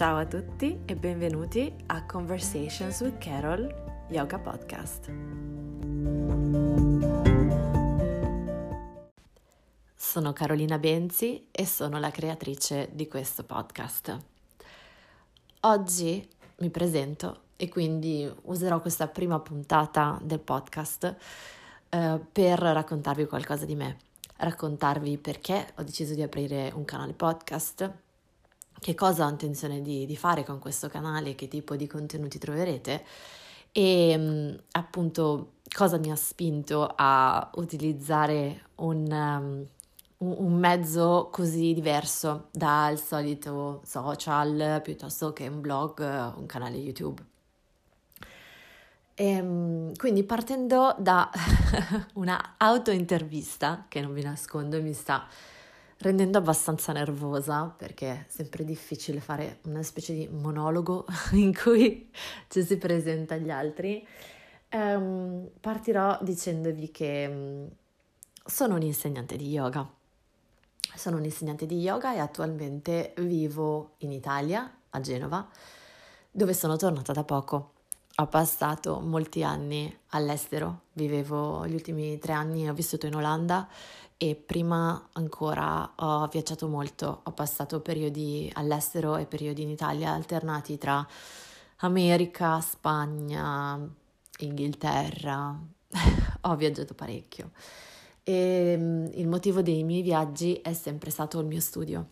Ciao a tutti e benvenuti a Conversations with Carol Yoga Podcast. Sono Carolina Benzi e sono la creatrice di questo podcast. Oggi mi presento e quindi userò questa prima puntata del podcast eh, per raccontarvi qualcosa di me, raccontarvi perché ho deciso di aprire un canale podcast che cosa ho intenzione di, di fare con questo canale, che tipo di contenuti troverete e mm, appunto cosa mi ha spinto a utilizzare un, um, un mezzo così diverso dal solito social piuttosto che un blog, un canale YouTube. E, ehm, quindi partendo da una autointervista che non vi nascondo mi sta rendendo abbastanza nervosa perché è sempre difficile fare una specie di monologo in cui ci si presenta agli altri. Um, partirò dicendovi che um, sono un'insegnante di yoga. Sono un'insegnante di yoga e attualmente vivo in Italia, a Genova, dove sono tornata da poco. Ho passato molti anni all'estero, vivevo gli ultimi tre anni, ho vissuto in Olanda e prima ancora ho viaggiato molto, ho passato periodi all'estero e periodi in Italia alternati tra America, Spagna, Inghilterra, ho viaggiato parecchio. E mm, il motivo dei miei viaggi è sempre stato il mio studio.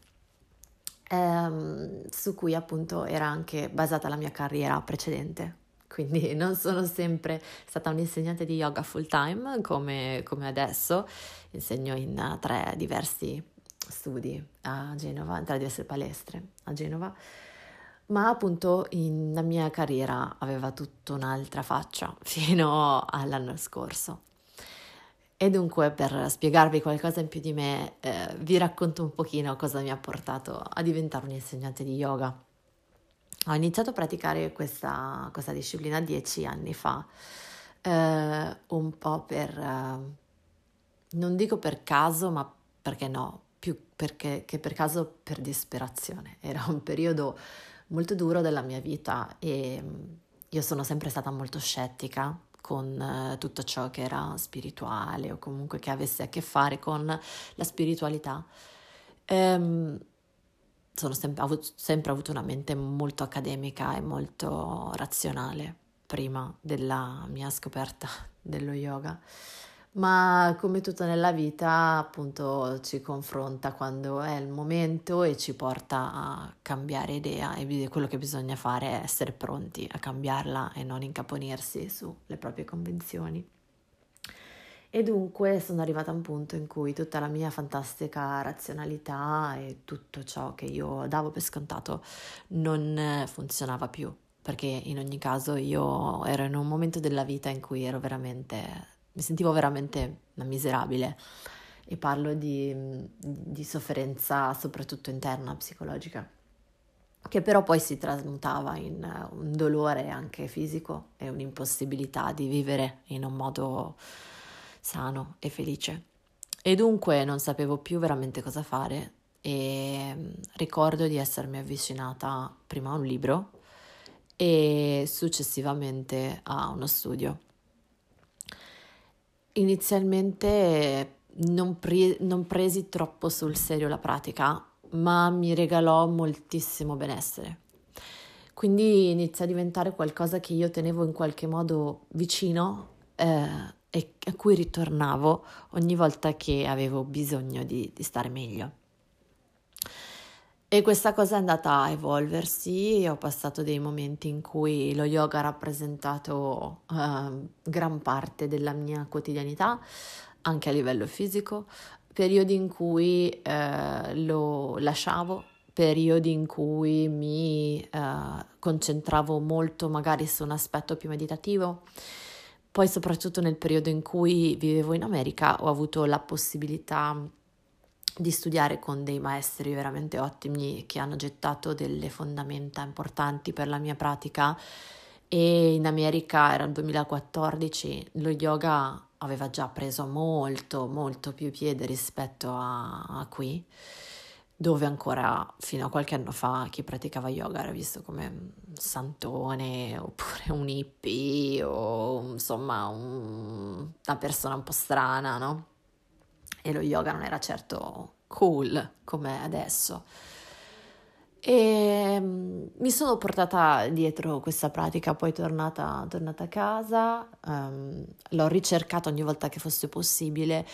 Ehm, su cui appunto era anche basata la mia carriera precedente, quindi non sono sempre stata un'insegnante di yoga full time come, come adesso, insegno in tre diversi studi a Genova, in tre diverse palestre a Genova, ma appunto in, la mia carriera aveva tutta un'altra faccia fino all'anno scorso. E dunque per spiegarvi qualcosa in più di me eh, vi racconto un pochino cosa mi ha portato a diventare un'insegnante di yoga. Ho iniziato a praticare questa, questa disciplina dieci anni fa, eh, un po' per, eh, non dico per caso, ma perché no, più perché, che per caso per disperazione. Era un periodo molto duro della mia vita e mm, io sono sempre stata molto scettica con eh, tutto ciò che era spirituale o comunque che avesse a che fare con la spiritualità. Ehm, sono sempre avuto, sempre avuto una mente molto accademica e molto razionale prima della mia scoperta dello yoga ma come tutto nella vita appunto ci confronta quando è il momento e ci porta a cambiare idea e quello che bisogna fare è essere pronti a cambiarla e non incaponirsi sulle proprie convenzioni. E dunque sono arrivata a un punto in cui tutta la mia fantastica razionalità e tutto ciò che io davo per scontato non funzionava più, perché in ogni caso io ero in un momento della vita in cui ero veramente, mi sentivo veramente una miserabile. E parlo di, di sofferenza soprattutto interna, psicologica che però poi si trasmutava in un dolore anche fisico e un'impossibilità di vivere in un modo sano e felice. E dunque non sapevo più veramente cosa fare e mm, ricordo di essermi avvicinata prima a un libro e successivamente a uno studio. Inizialmente non, pre- non presi troppo sul serio la pratica, ma mi regalò moltissimo benessere. Quindi inizia a diventare qualcosa che io tenevo in qualche modo vicino eh, e a cui ritornavo ogni volta che avevo bisogno di, di stare meglio. E questa cosa è andata a evolversi, ho passato dei momenti in cui lo yoga ha rappresentato uh, gran parte della mia quotidianità, anche a livello fisico, periodi in cui uh, lo lasciavo, periodi in cui mi uh, concentravo molto magari su un aspetto più meditativo poi soprattutto nel periodo in cui vivevo in America ho avuto la possibilità di studiare con dei maestri veramente ottimi che hanno gettato delle fondamenta importanti per la mia pratica. E in America era il 2014, lo yoga aveva già preso molto molto più piede rispetto a, a qui dove ancora fino a qualche anno fa chi praticava yoga era visto come un santone oppure un hippie o insomma un, una persona un po' strana, no? E lo yoga non era certo cool come adesso. E mm, mi sono portata dietro questa pratica, poi tornata, tornata a casa, um, l'ho ricercata ogni volta che fosse possibile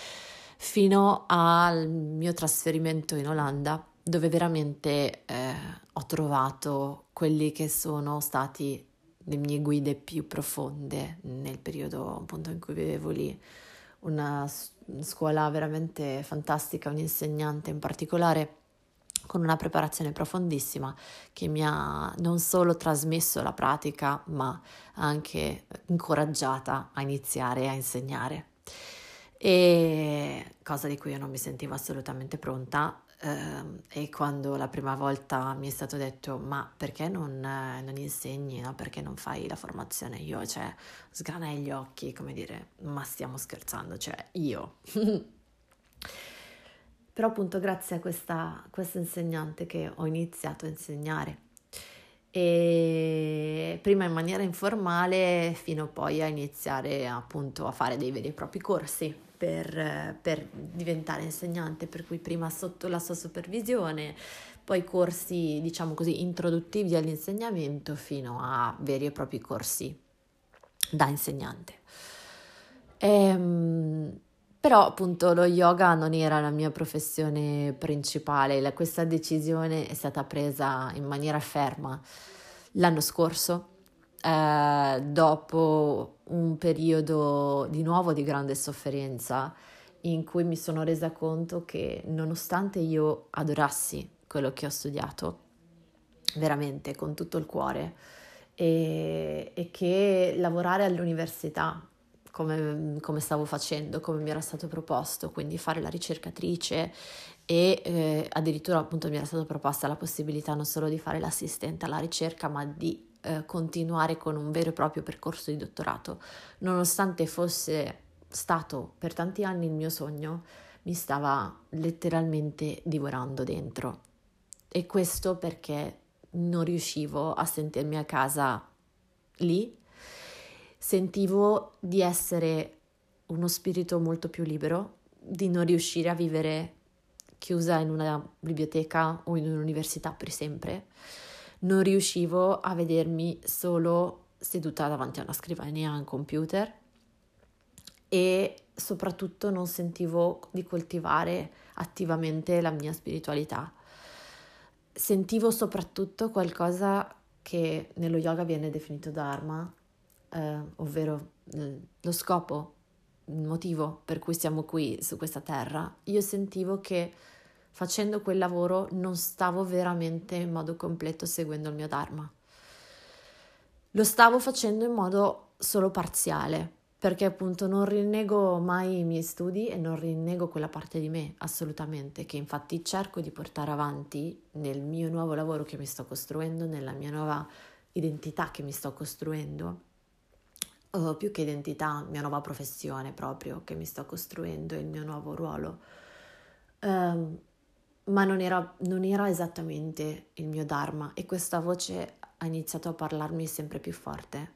fino al mio trasferimento in Olanda, dove veramente eh, ho trovato quelli che sono stati le mie guide più profonde nel periodo appunto in cui vivevo lì. Una scuola veramente fantastica, un insegnante in particolare con una preparazione profondissima che mi ha non solo trasmesso la pratica, ma anche incoraggiata a iniziare a insegnare e cosa di cui io non mi sentivo assolutamente pronta. E quando la prima volta mi è stato detto ma perché non, non insegni, no? perché non fai la formazione, io cioè sgranai gli occhi come dire ma stiamo scherzando, cioè io. Però appunto grazie a questa, questa insegnante che ho iniziato a insegnare e prima in maniera informale fino poi a iniziare appunto a fare dei veri e propri corsi per, per diventare insegnante, per cui prima sotto la sua supervisione, poi corsi diciamo così introduttivi all'insegnamento fino a veri e propri corsi da insegnante. Ehm, però appunto lo yoga non era la mia professione principale, la, questa decisione è stata presa in maniera ferma l'anno scorso eh, dopo un periodo di nuovo di grande sofferenza in cui mi sono resa conto che nonostante io adorassi quello che ho studiato, veramente con tutto il cuore, e, e che lavorare all'università come, come, stavo facendo, come mi era stato proposto, quindi fare la ricercatrice e eh, addirittura appunto mi era stata proposta la possibilità non solo di fare l'assistente alla ricerca, ma di eh, continuare con un vero e proprio percorso di dottorato, nonostante fosse stato per tanti anni il mio sogno, mi stava letteralmente divorando dentro. E questo perché non riuscivo a sentirmi a casa lì, sentivo di essere uno spirito molto più libero, di non riuscire a vivere chiusa in una biblioteca o in un'università per sempre non riuscivo a vedermi solo seduta davanti a una scrivania, a un computer e soprattutto non sentivo di coltivare attivamente la mia spiritualità. Sentivo soprattutto qualcosa che nello yoga viene definito dharma, eh, ovvero eh, lo scopo, il motivo per cui siamo qui su questa terra. Io sentivo che facendo quel lavoro non stavo veramente in modo completo seguendo il mio Dharma. Lo stavo facendo in modo solo parziale, perché appunto non rinnego mai i miei studi e non rinnego quella parte di me assolutamente, che infatti cerco di portare avanti nel mio nuovo lavoro che mi sto costruendo, nella mia nuova identità che mi sto costruendo, o più che identità, mia nuova professione proprio che mi sto costruendo, il mio nuovo ruolo. Um, ma non era, non era esattamente il mio Dharma e questa voce ha iniziato a parlarmi sempre più forte.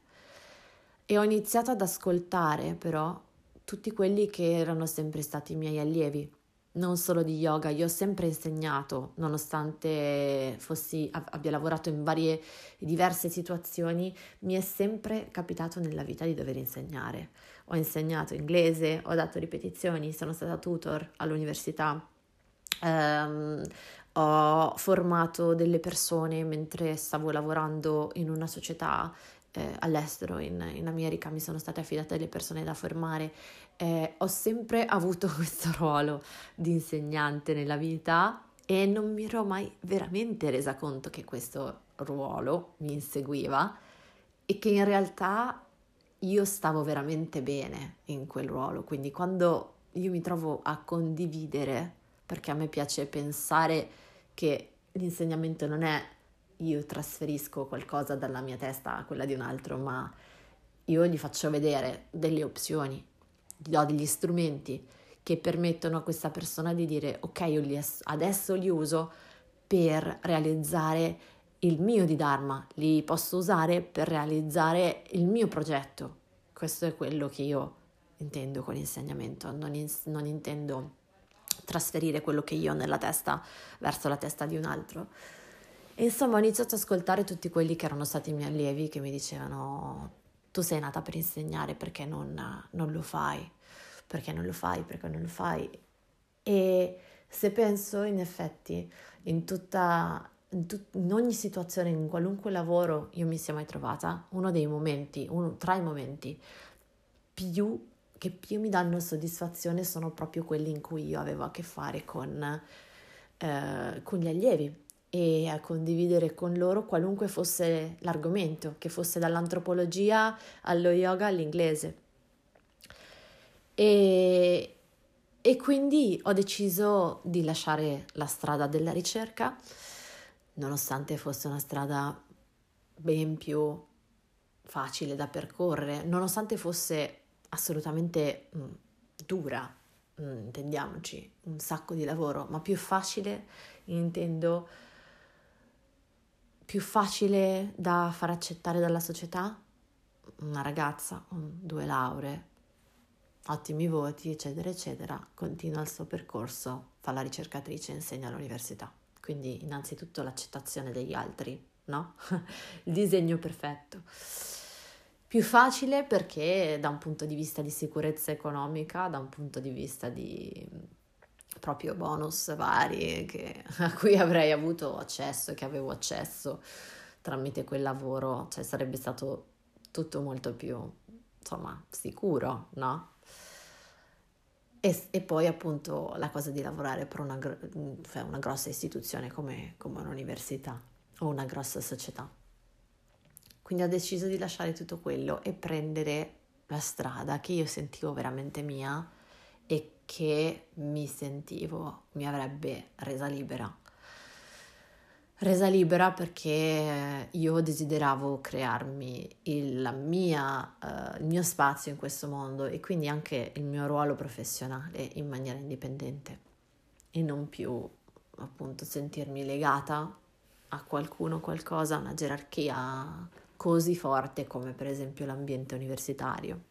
E ho iniziato ad ascoltare però tutti quelli che erano sempre stati i miei allievi, non solo di yoga, io ho sempre insegnato, nonostante fossi, abbia lavorato in varie diverse situazioni, mi è sempre capitato nella vita di dover insegnare. Ho insegnato inglese, ho dato ripetizioni, sono stata tutor all'università, Um, ho formato delle persone mentre stavo lavorando in una società eh, all'estero, in, in, America, mi sono state affidate delle persone da formare. Eh, ho sempre avuto questo ruolo di insegnante nella vita e non mi ero mai veramente resa conto che questo ruolo mi inseguiva e che in realtà io stavo veramente bene in quel ruolo. Quindi quando io mi trovo a condividere perché a me piace pensare che l'insegnamento non è io trasferisco qualcosa dalla mia testa a quella di un altro, ma io gli faccio vedere delle opzioni, gli do degli strumenti che permettono a questa persona di dire ok, io li adesso li uso per realizzare il mio di Dharma, li posso usare per realizzare il mio progetto. Questo è quello che io intendo con insegnamento, non, in, non intendo trasferire quello che io ho nella testa verso la testa di un altro. E insomma ho iniziato ad ascoltare tutti quelli che erano stati i miei allievi che mi dicevano tu sei nata per insegnare perché non, non lo fai, perché non lo fai, perché non lo fai. E se penso in effetti in tutta in, tut- in, ogni situazione, in qualunque lavoro io mi sia mai trovata, uno dei momenti, uno tra i momenti più che più mi danno soddisfazione sono proprio quelli in cui io avevo a che fare con, eh, con gli allievi e a condividere con loro qualunque fosse l'argomento, che fosse dall'antropologia allo yoga all'inglese. E, e quindi ho deciso di lasciare la strada della ricerca, nonostante fosse una strada ben più facile da percorrere, nonostante fosse assolutamente mh, mm, dura, mh, mm, intendiamoci, un sacco di lavoro, ma più facile intendo più facile da far accettare dalla società? Una ragazza con due lauree, ottimi voti, eccetera, eccetera, continua il suo percorso, fa la ricercatrice e insegna all'università. Quindi innanzitutto l'accettazione degli altri, no? il disegno perfetto. Più facile perché da un punto di vista di sicurezza economica, da un punto di vista di proprio bonus vari che, a cui avrei avuto accesso, che avevo accesso tramite quel lavoro, cioè sarebbe stato tutto molto più, insomma, sicuro, no? E, e poi appunto la cosa di lavorare per una, cioè una grossa istituzione come, come un'università o una grossa società. Quindi ho deciso di lasciare tutto quello e prendere la strada che io sentivo veramente mia e che mi sentivo mi avrebbe resa libera. Resa libera perché io desideravo crearmi il, mia, uh, il mio spazio in questo mondo e quindi anche il mio ruolo professionale in maniera indipendente e non più appunto sentirmi legata a qualcuno, qualcosa, una gerarchia così forte come per esempio l'ambiente universitario.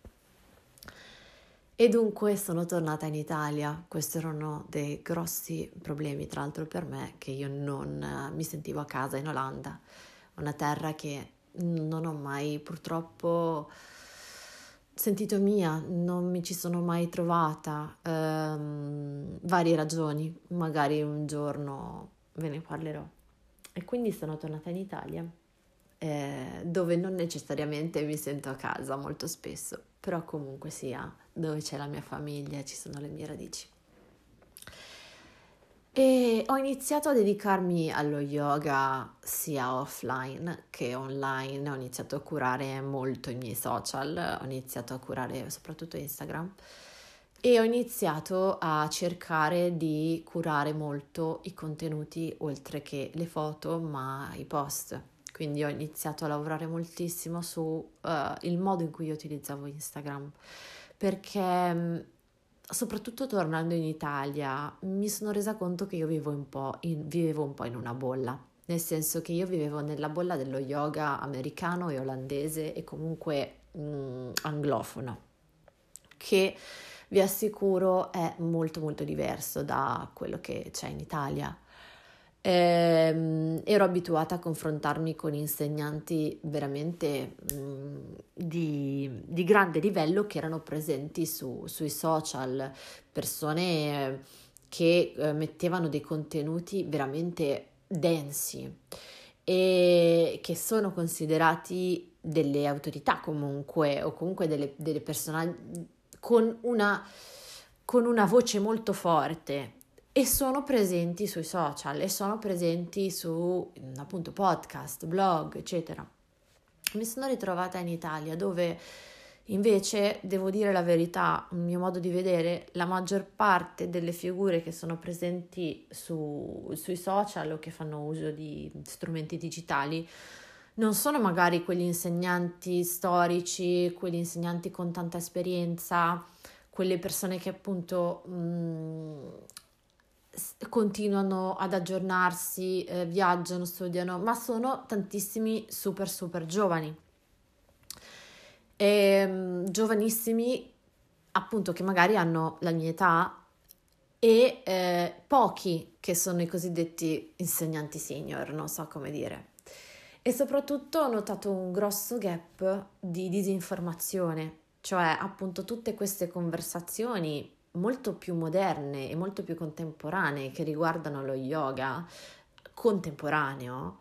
E dunque sono tornata in Italia. Questi erano dei grossi problemi, tra l'altro per me, che io non eh, mi sentivo a casa in Olanda, una terra che non ho mai purtroppo sentito mia, non mi ci sono mai trovata. Um, varie ragioni, magari un giorno ve ne parlerò. E quindi sono tornata in Italia, eh, dove non necessariamente mi sento a casa molto spesso, però comunque sia dove c'è la mia famiglia, ci sono le mie radici. E ho iniziato a dedicarmi allo yoga sia offline che online, ho iniziato a curare molto i miei social, ho iniziato a curare soprattutto Instagram e ho iniziato a cercare di curare molto i contenuti oltre che le foto, ma i post. Quindi ho iniziato a lavorare moltissimo su uh, il modo in cui io utilizzavo Instagram perché mm, soprattutto tornando in Italia mi sono resa conto che io vivo un in, vivevo un po' in una bolla, nel senso che io vivevo nella bolla dello yoga americano e olandese e comunque mh, mm, anglofono, che vi assicuro è molto molto diverso da quello che c'è in Italia. Eh, ero abituata a confrontarmi con insegnanti veramente mh, mm, di, di, grande livello che erano presenti su, sui social, persone che eh, mettevano dei contenuti veramente densi e che sono considerati delle autorità comunque o comunque delle, delle persone con una, con una voce molto forte e sono presenti sui social e sono presenti su appunto podcast, blog, eccetera. Mi sono ritrovata in Italia dove invece, devo dire la verità, un mio modo di vedere, la maggior parte delle figure che sono presenti su, sui social o che fanno uso di strumenti digitali non sono magari quegli insegnanti storici, quegli insegnanti con tanta esperienza, quelle persone che appunto mh, mm, continuano ad aggiornarsi, eh, viaggiano, studiano, ma sono tantissimi super super giovani. E, ehm, giovanissimi appunto che magari hanno la mia età e eh, pochi che sono i cosiddetti insegnanti senior, non so come dire. E soprattutto ho notato un grosso gap di disinformazione, cioè appunto tutte queste conversazioni molto più moderne e molto più contemporanee che riguardano lo yoga contemporaneo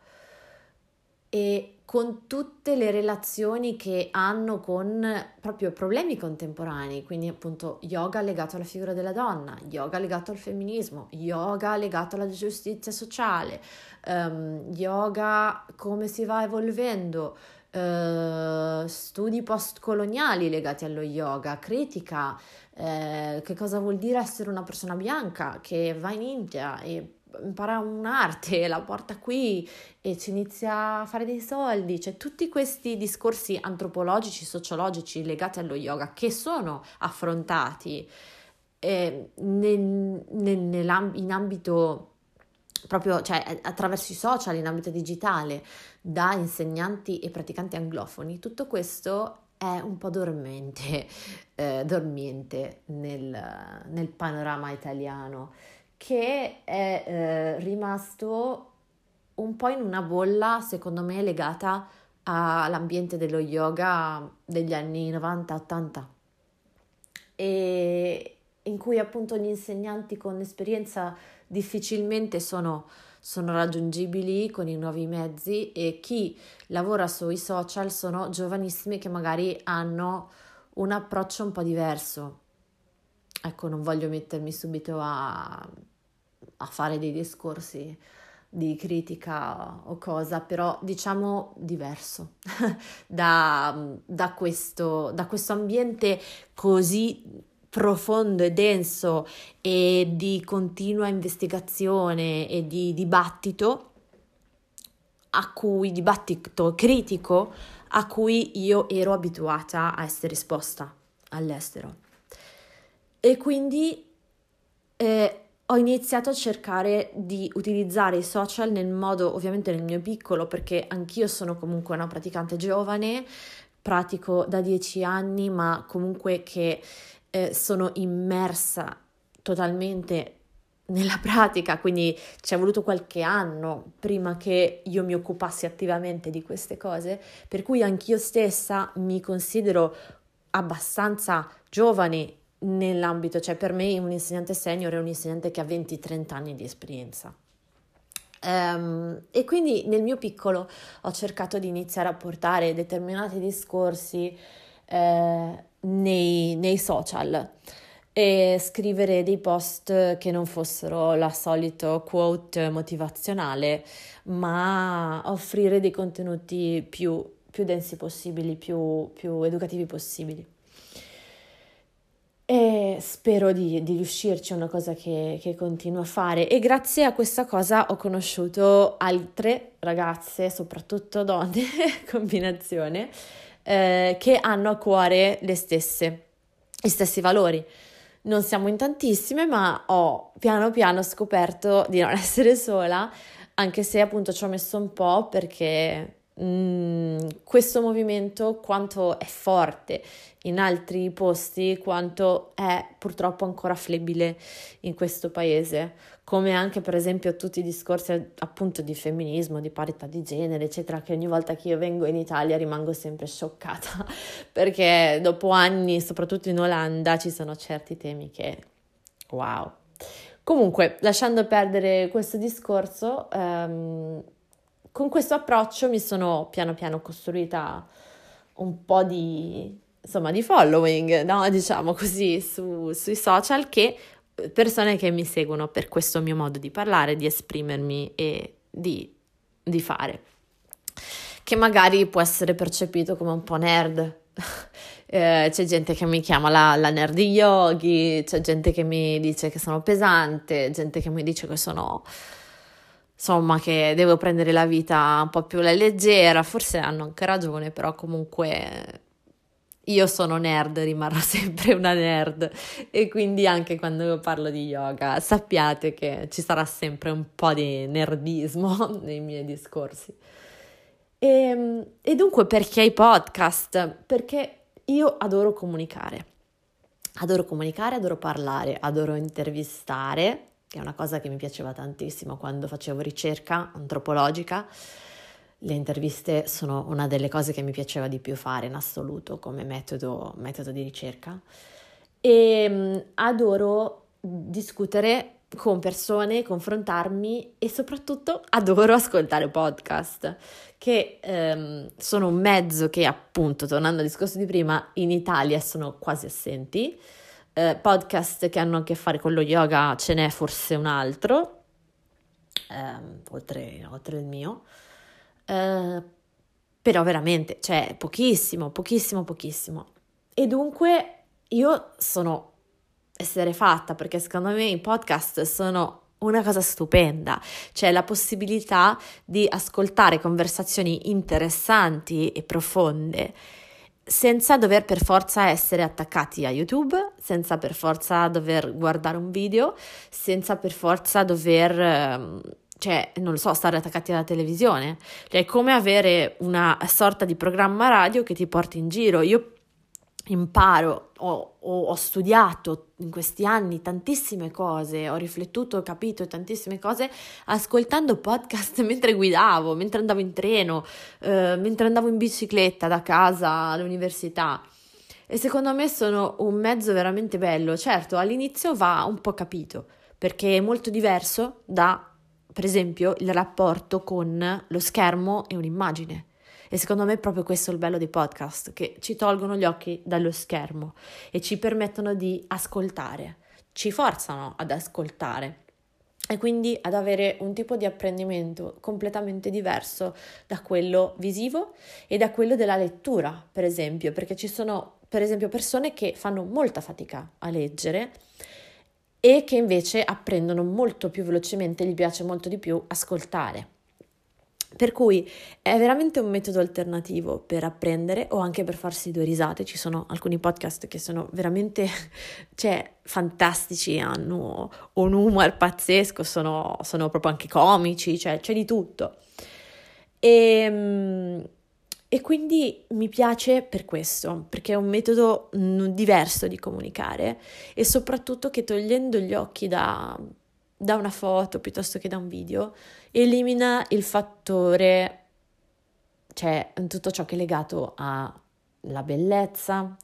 e con tutte le relazioni che hanno con proprio problemi contemporanei, quindi appunto yoga legato alla figura della donna, yoga legato al femminismo, yoga legato alla giustizia sociale, um, yoga come si va evolvendo, uh, studi postcoloniali legati allo yoga, critica, uh, che cosa vuol dire essere una persona bianca che va in India e impara un'arte, la porta qui e ci inizia a fare dei soldi, cioè tutti questi discorsi antropologici, sociologici legati allo yoga che sono affrontati eh, nel, nel, in ambito proprio, cioè attraverso i social, in ambito digitale, da insegnanti e praticanti anglofoni, tutto questo è un po' dormente, eh, dormiente nel, nel panorama italiano che è eh, rimasto un po' in una bolla, secondo me, legata all'ambiente dello yoga degli anni 90-80 e in cui appunto gli insegnanti con esperienza difficilmente sono, sono raggiungibili con i nuovi mezzi e chi lavora sui social sono giovanissimi che magari hanno un approccio un po' diverso. Ecco, non voglio mettermi subito a, a fare dei discorsi di critica o cosa, però diciamo diverso da, da, questo, da questo ambiente così profondo e denso e di continua investigazione e di dibattito a cui dibattito critico a cui io ero abituata a essere esposta all'estero. E quindi eh, ho iniziato a cercare di utilizzare i social nel modo, ovviamente nel mio piccolo, perché anch'io sono comunque una praticante giovane, pratico da dieci anni, ma comunque che eh, sono immersa totalmente nella pratica, quindi ci è voluto qualche anno prima che io mi occupassi attivamente di queste cose, per cui anch'io stessa mi considero abbastanza giovane nell'ambito, cioè per me un insegnante senior è un insegnante che ha 20-30 anni di esperienza. Um, e quindi nel mio piccolo ho cercato di iniziare a portare determinati discorsi eh, nei, nei, social e scrivere dei post che non fossero la solito quote motivazionale, ma offrire dei contenuti più, più densi possibili, più, più educativi possibili. E spero di, di, riuscirci, è una cosa che, che, continuo a fare e grazie a questa cosa ho conosciuto altre ragazze, soprattutto donne, combinazione, eh, che hanno a cuore le stesse, gli stessi valori. Non siamo in tantissime, ma ho piano piano scoperto di non essere sola, anche se appunto ci ho messo un po' perché Mm, questo movimento quanto è forte in altri posti, quanto è purtroppo ancora flebile in questo paese, come anche per esempio tutti i discorsi appunto di femminismo, di parità di genere, eccetera, che ogni volta che io vengo in Italia rimango sempre scioccata, perché dopo anni, soprattutto in Olanda, ci sono certi temi che wow. Comunque, lasciando perdere questo discorso, ehm, con questo approccio mi sono piano piano costruita un po' di, insomma, di following, no? diciamo così, su, sui social che persone che mi seguono per questo mio modo di parlare, di esprimermi e di, di fare, che magari può essere percepito come un po' nerd. eh, c'è gente che mi chiama la, la nerd yogi, c'è gente che mi dice che sono pesante, gente che mi dice che sono insomma, che devo prendere la vita un po' più leggera, forse hanno anche ragione, però comunque io sono nerd, rimarrò sempre una nerd e quindi anche quando parlo di yoga sappiate che ci sarà sempre un po' di nerdismo nei miei discorsi. E, ehm, e dunque perché i podcast? Perché io adoro comunicare, adoro comunicare, adoro parlare, adoro intervistare, che è una cosa che mi piaceva tantissimo quando facevo ricerca antropologica le interviste sono una delle cose che mi piaceva di più fare in assoluto come metodo, metodo di ricerca e um, adoro discutere con persone, confrontarmi e soprattutto adoro ascoltare podcast che um, sono un mezzo che appunto, tornando al discorso di prima, in Italia sono quasi assenti. Uh, podcast che hanno a che fare con lo yoga ce n'è forse un altro, um, oltre, oltre il mio. Eh, però veramente, cioè pochissimo, pochissimo, pochissimo. E dunque io sono essere fatta perché secondo me i podcast sono una cosa stupenda, cioè la possibilità di ascoltare conversazioni interessanti e profonde senza dover per forza essere attaccati a YouTube, senza per forza dover guardare un video, senza per forza dover ehm, cioè, non lo so, stare attaccati alla televisione. Cioè, è come avere una sorta di programma radio che ti porti in giro. Io imparo, ho, ho, ho, studiato in questi anni tantissime cose, ho riflettuto, ho capito tantissime cose ascoltando podcast mentre guidavo, mentre andavo in treno, eh, mentre andavo in bicicletta da casa all'università. E secondo me sono un mezzo veramente bello. Certo, all'inizio va un po' capito, perché è molto diverso da per esempio, il rapporto con lo schermo e un'immagine. E secondo me è proprio questo il bello dei podcast, che ci tolgono gli occhi dallo schermo e ci permettono di ascoltare, ci forzano ad ascoltare. E quindi ad avere un tipo di apprendimento completamente diverso da quello visivo e da quello della lettura, per esempio, perché ci sono, per esempio, persone che fanno molta fatica a leggere e che invece apprendono molto più velocemente, gli piace molto di più ascoltare. Per cui è veramente un metodo alternativo per apprendere o anche per farsi due risate. Ci sono alcuni podcast che sono veramente cioè, fantastici, hanno un humor pazzesco, sono, sono proprio anche comici, cioè c'è di tutto. E, ehm, e quindi mi piace per questo, perché è un metodo diverso di comunicare e soprattutto che togliendo gli occhi da, da una foto piuttosto che da un video, elimina il fattore, cioè tutto ciò che è legato alla bellezza,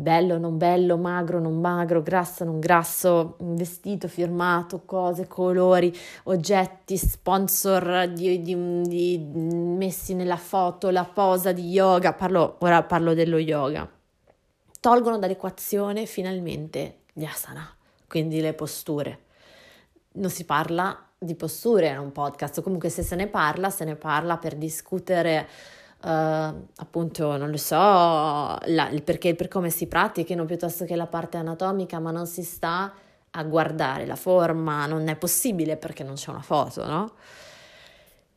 bello, non bello, magro, non magro, grasso, non grasso, vestito, firmato, cose, colori, oggetti, sponsor di, di, di, messi nella foto, la posa di yoga, parlo, ora parlo dello yoga. Tolgono dall'equazione finalmente gli asana, quindi le posture. Non si parla di posture in un podcast, comunque se se ne parla, se ne parla per discutere Uh, appunto, non lo so, la, il perché, per come si pratichino piuttosto che la parte anatomica, ma non si sta a guardare la forma, non è possibile perché non c'è una foto, no?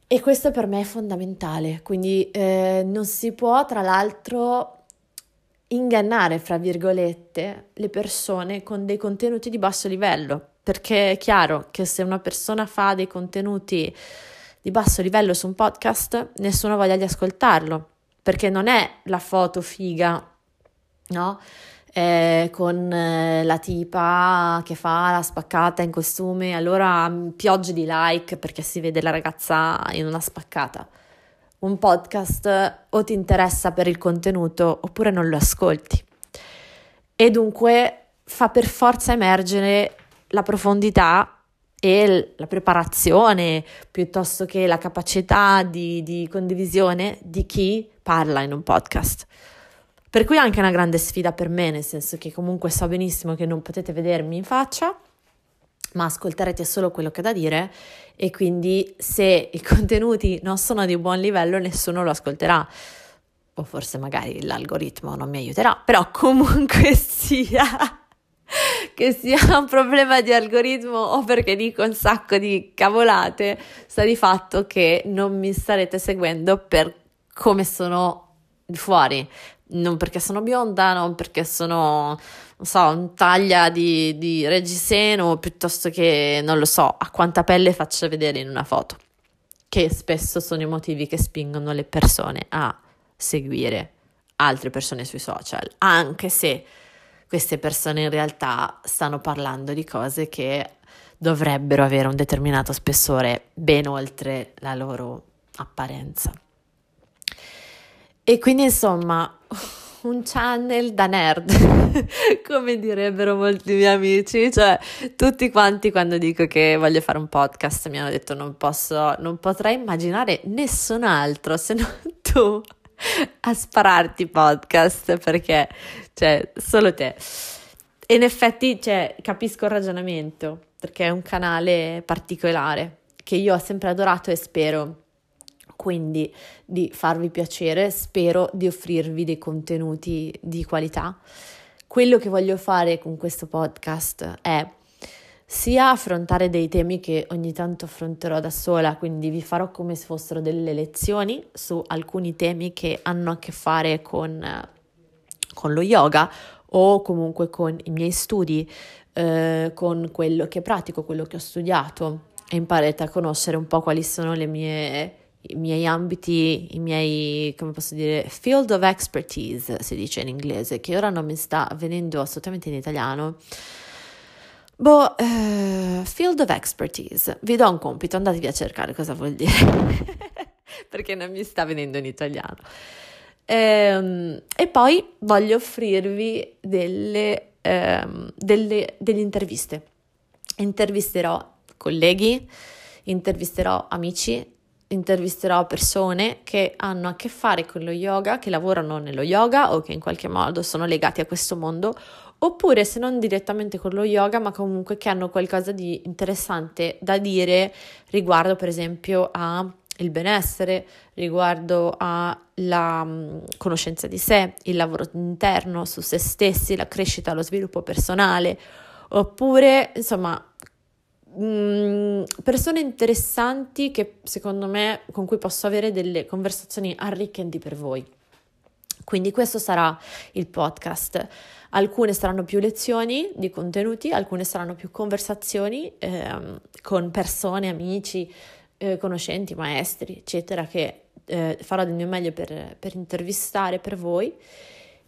E questo per me è fondamentale, quindi eh, non si può tra l'altro ingannare, fra virgolette, le persone con dei contenuti di basso livello, perché è chiaro che se una persona fa dei contenuti di basso livello su un podcast, nessuno voglia di ascoltarlo, perché non è la foto figa, no? Eh, con eh, la tipa che fa la spaccata in costume, allora mm, piogge di like perché si vede la ragazza in una spaccata. Un podcast o ti interessa per il contenuto oppure non lo ascolti. E dunque fa per forza emergere la profondità e la preparazione piuttosto che la capacità di, di, condivisione di chi parla in un podcast. Per cui è anche una grande sfida per me, nel senso che comunque so benissimo che non potete vedermi in faccia, ma ascolterete solo quello che ho da dire e quindi se i contenuti non sono di buon livello nessuno lo ascolterà o forse magari l'algoritmo non mi aiuterà, però comunque sia che sia un problema di algoritmo o perché dico un sacco di cavolate, sta di fatto che non mi starete seguendo per come sono fuori, non perché sono bionda, non perché sono, non so, un taglia di, di reggiseno, piuttosto che, non lo so, a quanta pelle faccio vedere in una foto, che spesso sono i motivi che spingono le persone a seguire altre persone sui social, anche se queste persone in realtà stanno parlando di cose che dovrebbero avere un determinato spessore ben oltre la loro apparenza. E quindi insomma, un channel da nerd, come direbbero molti miei amici, cioè tutti quanti quando dico che voglio fare un podcast mi hanno detto non posso, non potrei immaginare nessun altro se non tu a spararti podcast perché, cioè, solo te. E in effetti, cioè, capisco il ragionamento perché è un canale particolare che io ho sempre adorato e spero quindi di farvi piacere, spero di offrirvi dei contenuti di qualità. Quello che voglio fare con questo podcast è sia affrontare dei temi che ogni tanto affronterò da sola, quindi vi farò come se fossero delle lezioni su alcuni temi che hanno a che fare con, con lo yoga o comunque con i miei studi, eh, con quello che pratico, quello che ho studiato e imparate a conoscere un po' quali sono mie i miei ambiti, i miei, come posso dire, field of expertise, si dice in inglese, che ora non mi sta venendo assolutamente in italiano. Boh, uh, field of expertise. Vi do un compito, andatevi a cercare cosa vuol dire, perché non mi sta venendo in italiano. Ehm, e poi voglio offrirvi delle, ehm, delle, delle interviste. Intervisterò colleghi, intervisterò amici, intervisterò persone che hanno a che fare con lo yoga, che lavorano nello yoga o che in qualche modo sono legati a questo mondo, oppure se non direttamente con lo yoga, ma comunque che hanno qualcosa di interessante da dire riguardo per esempio a il benessere, riguardo alla mm, conoscenza di sé, il lavoro interno su se stessi, la crescita, lo sviluppo personale, oppure insomma Mm, persone interessanti che secondo me con cui posso avere delle conversazioni arricchenti per voi. Quindi questo sarà il podcast. Alcune saranno più lezioni di contenuti, alcune saranno più conversazioni eh, con persone, amici, eh, conoscenti, maestri, eccetera, che eh, farò del mio meglio per, per intervistare per voi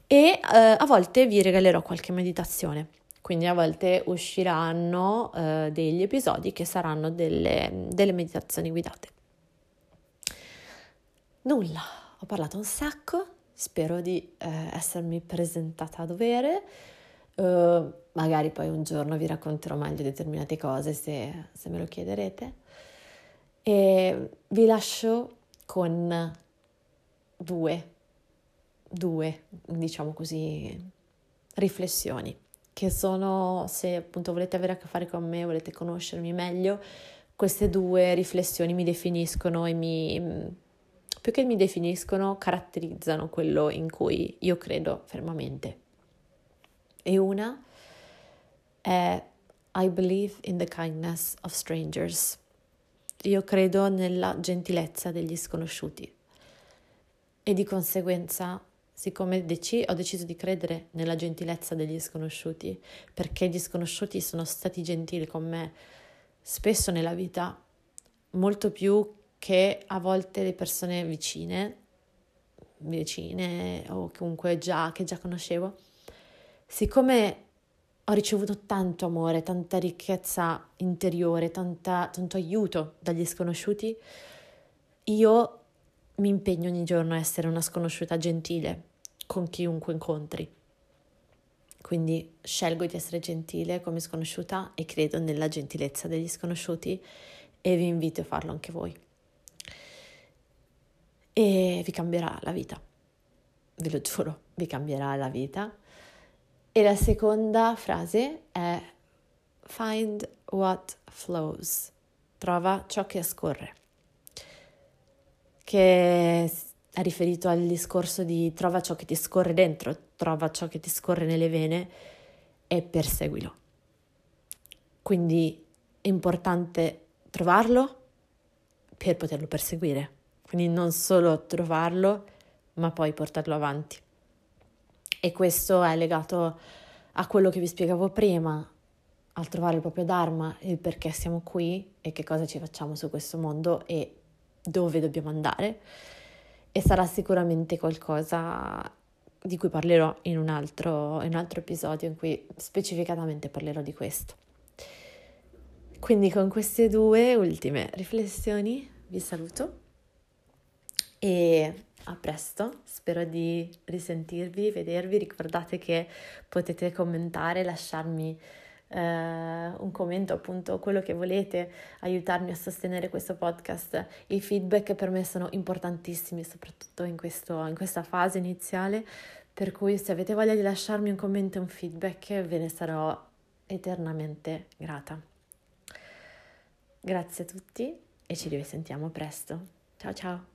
e eh, a volte vi regalerò qualche meditazione. Quindi a volte usciranno eh, degli episodi che saranno delle, delle meditazioni guidate. Nulla, ho parlato un sacco, spero di eh, essermi presentata a dovere. Uh, magari poi un giorno vi racconterò meglio determinate cose se, se, me lo chiederete. E vi lascio con due, due, diciamo così, riflessioni che sono, se appunto volete avere a che fare con me, volete conoscermi meglio, queste due riflessioni mi definiscono e mi, più che mi definiscono, caratterizzano quello in cui io credo fermamente. E una è I believe in the kindness of strangers. Io credo nella gentilezza degli sconosciuti e di conseguenza siccome dec- ho deciso di credere nella gentilezza degli sconosciuti, perché gli sconosciuti sono stati gentili con me spesso nella vita, molto più che a volte le persone vicine, vicine o comunque già che già conoscevo, siccome ho ricevuto tanto amore, tanta ricchezza interiore, tanta, tanto aiuto dagli sconosciuti, io mi impegno ogni giorno a essere una sconosciuta gentile con chiunque incontri. Quindi scelgo di essere gentile come sconosciuta e credo nella gentilezza degli sconosciuti e vi invito a farlo anche voi. E vi cambierà la vita, ve lo giuro, vi cambierà la vita. E la seconda frase è find what flows, trova ciò che scorre che è riferito al discorso di trova ciò che ti scorre dentro, trova ciò che ti scorre nelle vene e perseguilo. Quindi è importante trovarlo per poterlo perseguire. Quindi non solo trovarlo, ma poi portarlo avanti. E questo è legato a quello che vi spiegavo prima, al trovare il proprio Dharma, il perché siamo qui e che cosa ci facciamo su questo mondo e dove dobbiamo andare. E sarà sicuramente qualcosa di cui parlerò in un altro, in un altro episodio in cui specificatamente parlerò di questo. Quindi con queste due ultime riflessioni vi saluto e a presto, spero di risentirvi, vedervi, ricordate che potete commentare, lasciarmi eh, un commento, appunto quello che volete, aiutarmi a sostenere questo podcast. I feedback per me sono importantissimi, soprattutto in, questo, in questa fase iniziale, per cui se avete voglia di lasciarmi un commento e un feedback ve ne sarò eternamente grata. Grazie a tutti e ci risentiamo presto. Ciao ciao!